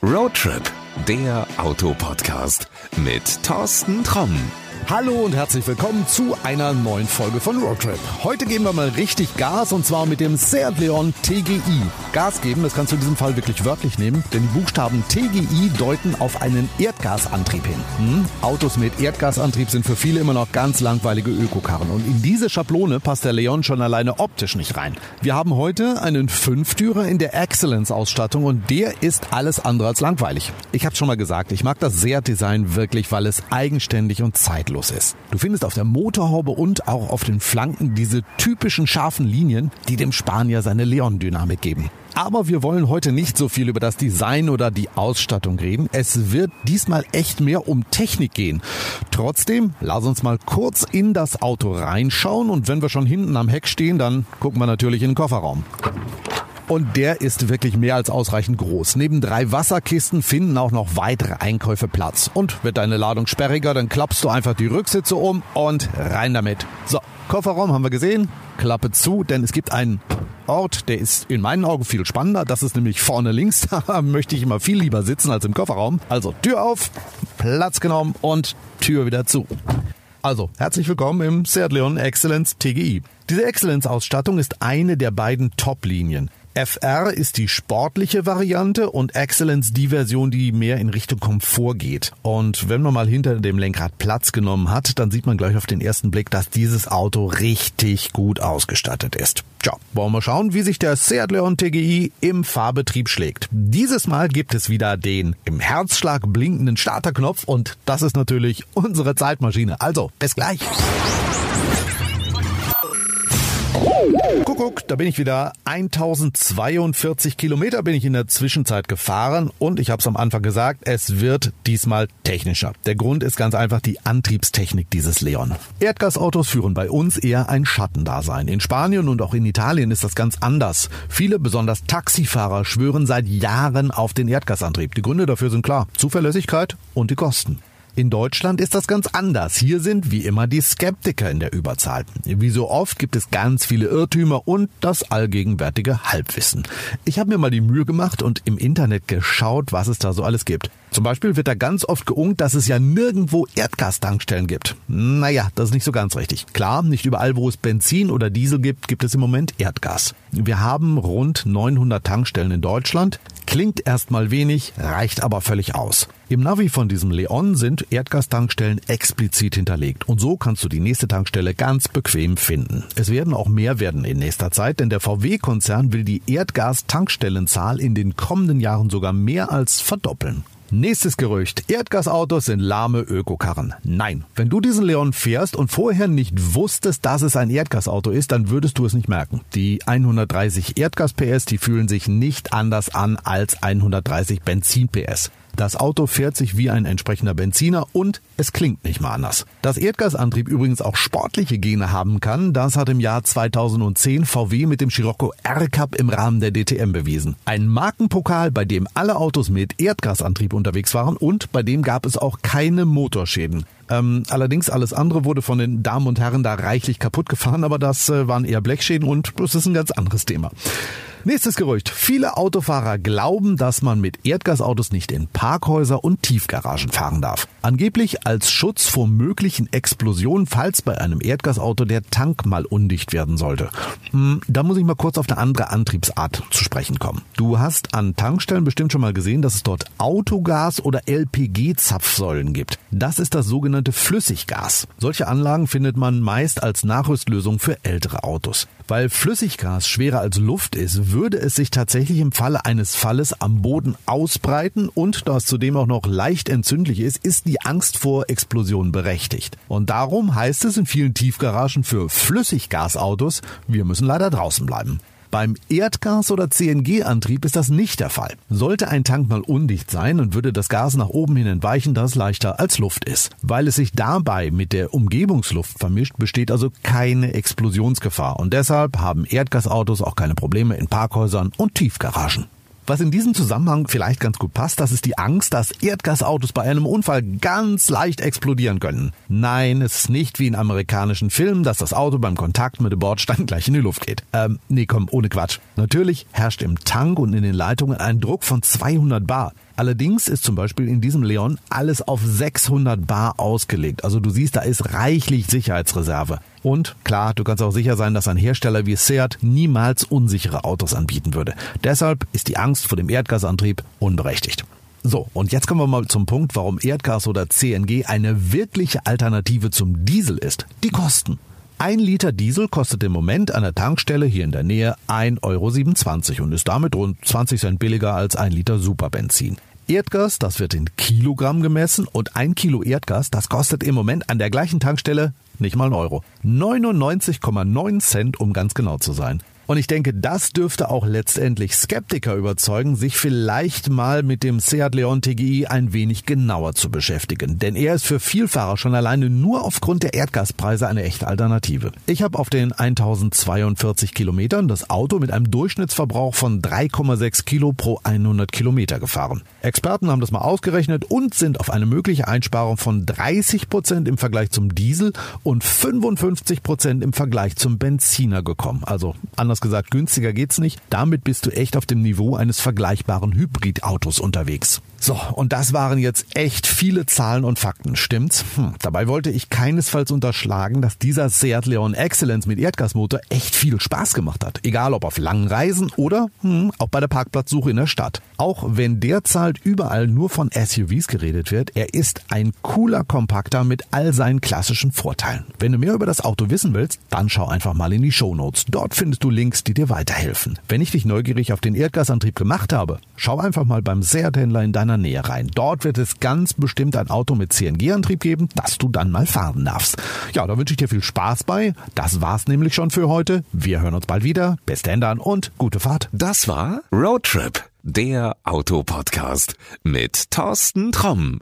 Roadtrip, der Autopodcast mit Thorsten Tromm. Hallo und herzlich willkommen zu einer neuen Folge von Roadtrip. Heute geben wir mal richtig Gas und zwar mit dem Seat Leon TGI. Gas geben, das kannst du in diesem Fall wirklich wörtlich nehmen, denn die Buchstaben TGI deuten auf einen Erdgasantrieb hin. Hm? Autos mit Erdgasantrieb sind für viele immer noch ganz langweilige Ökokarren und in diese Schablone passt der Leon schon alleine optisch nicht rein. Wir haben heute einen Fünftürer in der Excellence-Ausstattung und der ist alles andere als langweilig. Ich habe schon mal gesagt, ich mag das Seat-Design wirklich, weil es eigenständig und zeitlos los ist. Du findest auf der Motorhaube und auch auf den Flanken diese typischen scharfen Linien, die dem Spanier seine Leon-Dynamik geben. Aber wir wollen heute nicht so viel über das Design oder die Ausstattung reden. Es wird diesmal echt mehr um Technik gehen. Trotzdem, lass uns mal kurz in das Auto reinschauen und wenn wir schon hinten am Heck stehen, dann gucken wir natürlich in den Kofferraum. Und der ist wirklich mehr als ausreichend groß. Neben drei Wasserkisten finden auch noch weitere Einkäufe Platz. Und wird deine Ladung sperriger, dann klappst du einfach die Rücksitze um und rein damit. So, Kofferraum haben wir gesehen. Klappe zu, denn es gibt einen Ort, der ist in meinen Augen viel spannender. Das ist nämlich vorne links. Da möchte ich immer viel lieber sitzen als im Kofferraum. Also Tür auf, Platz genommen und Tür wieder zu. Also, herzlich willkommen im Seat Leon Excellence TGI. Diese Excellence-Ausstattung ist eine der beiden Top-Linien. FR ist die sportliche Variante und Excellence die Version, die mehr in Richtung Komfort geht. Und wenn man mal hinter dem Lenkrad Platz genommen hat, dann sieht man gleich auf den ersten Blick, dass dieses Auto richtig gut ausgestattet ist. Tja, wollen wir schauen, wie sich der Seat Leon TGI im Fahrbetrieb schlägt. Dieses Mal gibt es wieder den im Herzschlag blinkenden Starterknopf und das ist natürlich unsere Zeitmaschine. Also, bis gleich. Kuckuck, da bin ich wieder. 1042 Kilometer bin ich in der Zwischenzeit gefahren und ich habe es am Anfang gesagt, es wird diesmal technischer. Der Grund ist ganz einfach die Antriebstechnik dieses Leon. Erdgasautos führen bei uns eher ein Schattendasein. In Spanien und auch in Italien ist das ganz anders. Viele, besonders Taxifahrer, schwören seit Jahren auf den Erdgasantrieb. Die Gründe dafür sind klar. Zuverlässigkeit und die Kosten. In Deutschland ist das ganz anders. Hier sind wie immer die Skeptiker in der Überzahl. Wie so oft gibt es ganz viele Irrtümer und das allgegenwärtige Halbwissen. Ich habe mir mal die Mühe gemacht und im Internet geschaut, was es da so alles gibt. Zum Beispiel wird da ganz oft geungt, dass es ja nirgendwo Erdgastankstellen gibt. Naja, das ist nicht so ganz richtig. Klar, nicht überall, wo es Benzin oder Diesel gibt, gibt es im Moment Erdgas. Wir haben rund 900 Tankstellen in Deutschland. Klingt erstmal wenig, reicht aber völlig aus. Im Navi von diesem Leon sind Erdgastankstellen explizit hinterlegt und so kannst du die nächste Tankstelle ganz bequem finden. Es werden auch mehr werden in nächster Zeit, denn der VW-Konzern will die Erdgastankstellenzahl in den kommenden Jahren sogar mehr als verdoppeln. Nächstes Gerücht. Erdgasautos sind lahme Ökokarren. Nein. Wenn du diesen Leon fährst und vorher nicht wusstest, dass es ein Erdgasauto ist, dann würdest du es nicht merken. Die 130 Erdgas-PS, die fühlen sich nicht anders an als 130 Benzin-PS. Das Auto fährt sich wie ein entsprechender Benziner und es klingt nicht mal anders. Dass Erdgasantrieb übrigens auch sportliche Gene haben kann, das hat im Jahr 2010 VW mit dem Scirocco R-Cup im Rahmen der DTM bewiesen. Ein Markenpokal, bei dem alle Autos mit Erdgasantrieb unterwegs waren und bei dem gab es auch keine Motorschäden. Ähm, allerdings alles andere wurde von den Damen und Herren da reichlich kaputt gefahren, aber das äh, waren eher Blechschäden und das ist ein ganz anderes Thema. Nächstes Gerücht. Viele Autofahrer glauben, dass man mit Erdgasautos nicht in Parkhäuser und Tiefgaragen fahren darf. Angeblich als Schutz vor möglichen Explosionen, falls bei einem Erdgasauto der Tank mal undicht werden sollte. Hm, da muss ich mal kurz auf eine andere Antriebsart zu sprechen kommen. Du hast an Tankstellen bestimmt schon mal gesehen, dass es dort Autogas oder LPG-Zapfsäulen gibt. Das ist das sogenannte Flüssiggas. Solche Anlagen findet man meist als Nachrüstlösung für ältere Autos. Weil Flüssiggas schwerer als Luft ist, würde es sich tatsächlich im Falle eines Falles am Boden ausbreiten und da es zudem auch noch leicht entzündlich ist, ist die Angst vor Explosionen berechtigt. Und darum heißt es in vielen Tiefgaragen für Flüssiggasautos, wir müssen leider draußen bleiben. Beim Erdgas- oder CNG-Antrieb ist das nicht der Fall. Sollte ein Tank mal undicht sein und würde das Gas nach oben hin entweichen, das leichter als Luft ist. Weil es sich dabei mit der Umgebungsluft vermischt, besteht also keine Explosionsgefahr und deshalb haben Erdgasautos auch keine Probleme in Parkhäusern und Tiefgaragen. Was in diesem Zusammenhang vielleicht ganz gut passt, das ist die Angst, dass Erdgasautos bei einem Unfall ganz leicht explodieren können. Nein, es ist nicht wie in amerikanischen Filmen, dass das Auto beim Kontakt mit dem Bordstein gleich in die Luft geht. Ähm, nee, komm, ohne Quatsch. Natürlich herrscht im Tank und in den Leitungen ein Druck von 200 Bar. Allerdings ist zum Beispiel in diesem Leon alles auf 600 Bar ausgelegt. Also du siehst, da ist reichlich Sicherheitsreserve. Und klar, du kannst auch sicher sein, dass ein Hersteller wie Seat niemals unsichere Autos anbieten würde. Deshalb ist die Angst vor dem Erdgasantrieb unberechtigt. So, und jetzt kommen wir mal zum Punkt, warum Erdgas oder CNG eine wirkliche Alternative zum Diesel ist. Die Kosten. Ein Liter Diesel kostet im Moment an der Tankstelle hier in der Nähe 1,27 Euro und ist damit rund 20 Cent billiger als ein Liter Superbenzin. Erdgas, das wird in Kilogramm gemessen und ein Kilo Erdgas, das kostet im Moment an der gleichen Tankstelle nicht mal einen Euro. 99,9 Cent, um ganz genau zu sein. Und ich denke, das dürfte auch letztendlich Skeptiker überzeugen, sich vielleicht mal mit dem Seat Leon TGI ein wenig genauer zu beschäftigen. Denn er ist für Vielfahrer schon alleine nur aufgrund der Erdgaspreise eine echte Alternative. Ich habe auf den 1042 Kilometern das Auto mit einem Durchschnittsverbrauch von 3,6 Kilo pro 100 Kilometer gefahren. Experten haben das mal ausgerechnet und sind auf eine mögliche Einsparung von 30 Prozent im Vergleich zum Diesel und 55 Prozent im Vergleich zum Benziner gekommen. Also anders anders gesagt, günstiger geht's nicht. Damit bist du echt auf dem Niveau eines vergleichbaren Hybridautos unterwegs. So, und das waren jetzt echt viele Zahlen und Fakten, stimmt's? Hm, dabei wollte ich keinesfalls unterschlagen, dass dieser Seat Leon Excellence mit Erdgasmotor echt viel Spaß gemacht hat. Egal ob auf langen Reisen oder hm, auch bei der Parkplatzsuche in der Stadt. Auch wenn derzeit überall nur von SUVs geredet wird, er ist ein cooler Kompakter mit all seinen klassischen Vorteilen. Wenn du mehr über das Auto wissen willst, dann schau einfach mal in die Show Notes. Dort findest du Links, die dir weiterhelfen. Wenn ich dich neugierig auf den Erdgasantrieb gemacht habe, schau einfach mal beim Seat-Händler in deiner Nähe rein. Dort wird es ganz bestimmt ein Auto mit CNG-Antrieb geben, das du dann mal fahren darfst. Ja, da wünsche ich dir viel Spaß bei. Das war's nämlich schon für heute. Wir hören uns bald wieder. Bis dann und gute Fahrt. Das war Roadtrip, der Autopodcast mit Thorsten Tromm.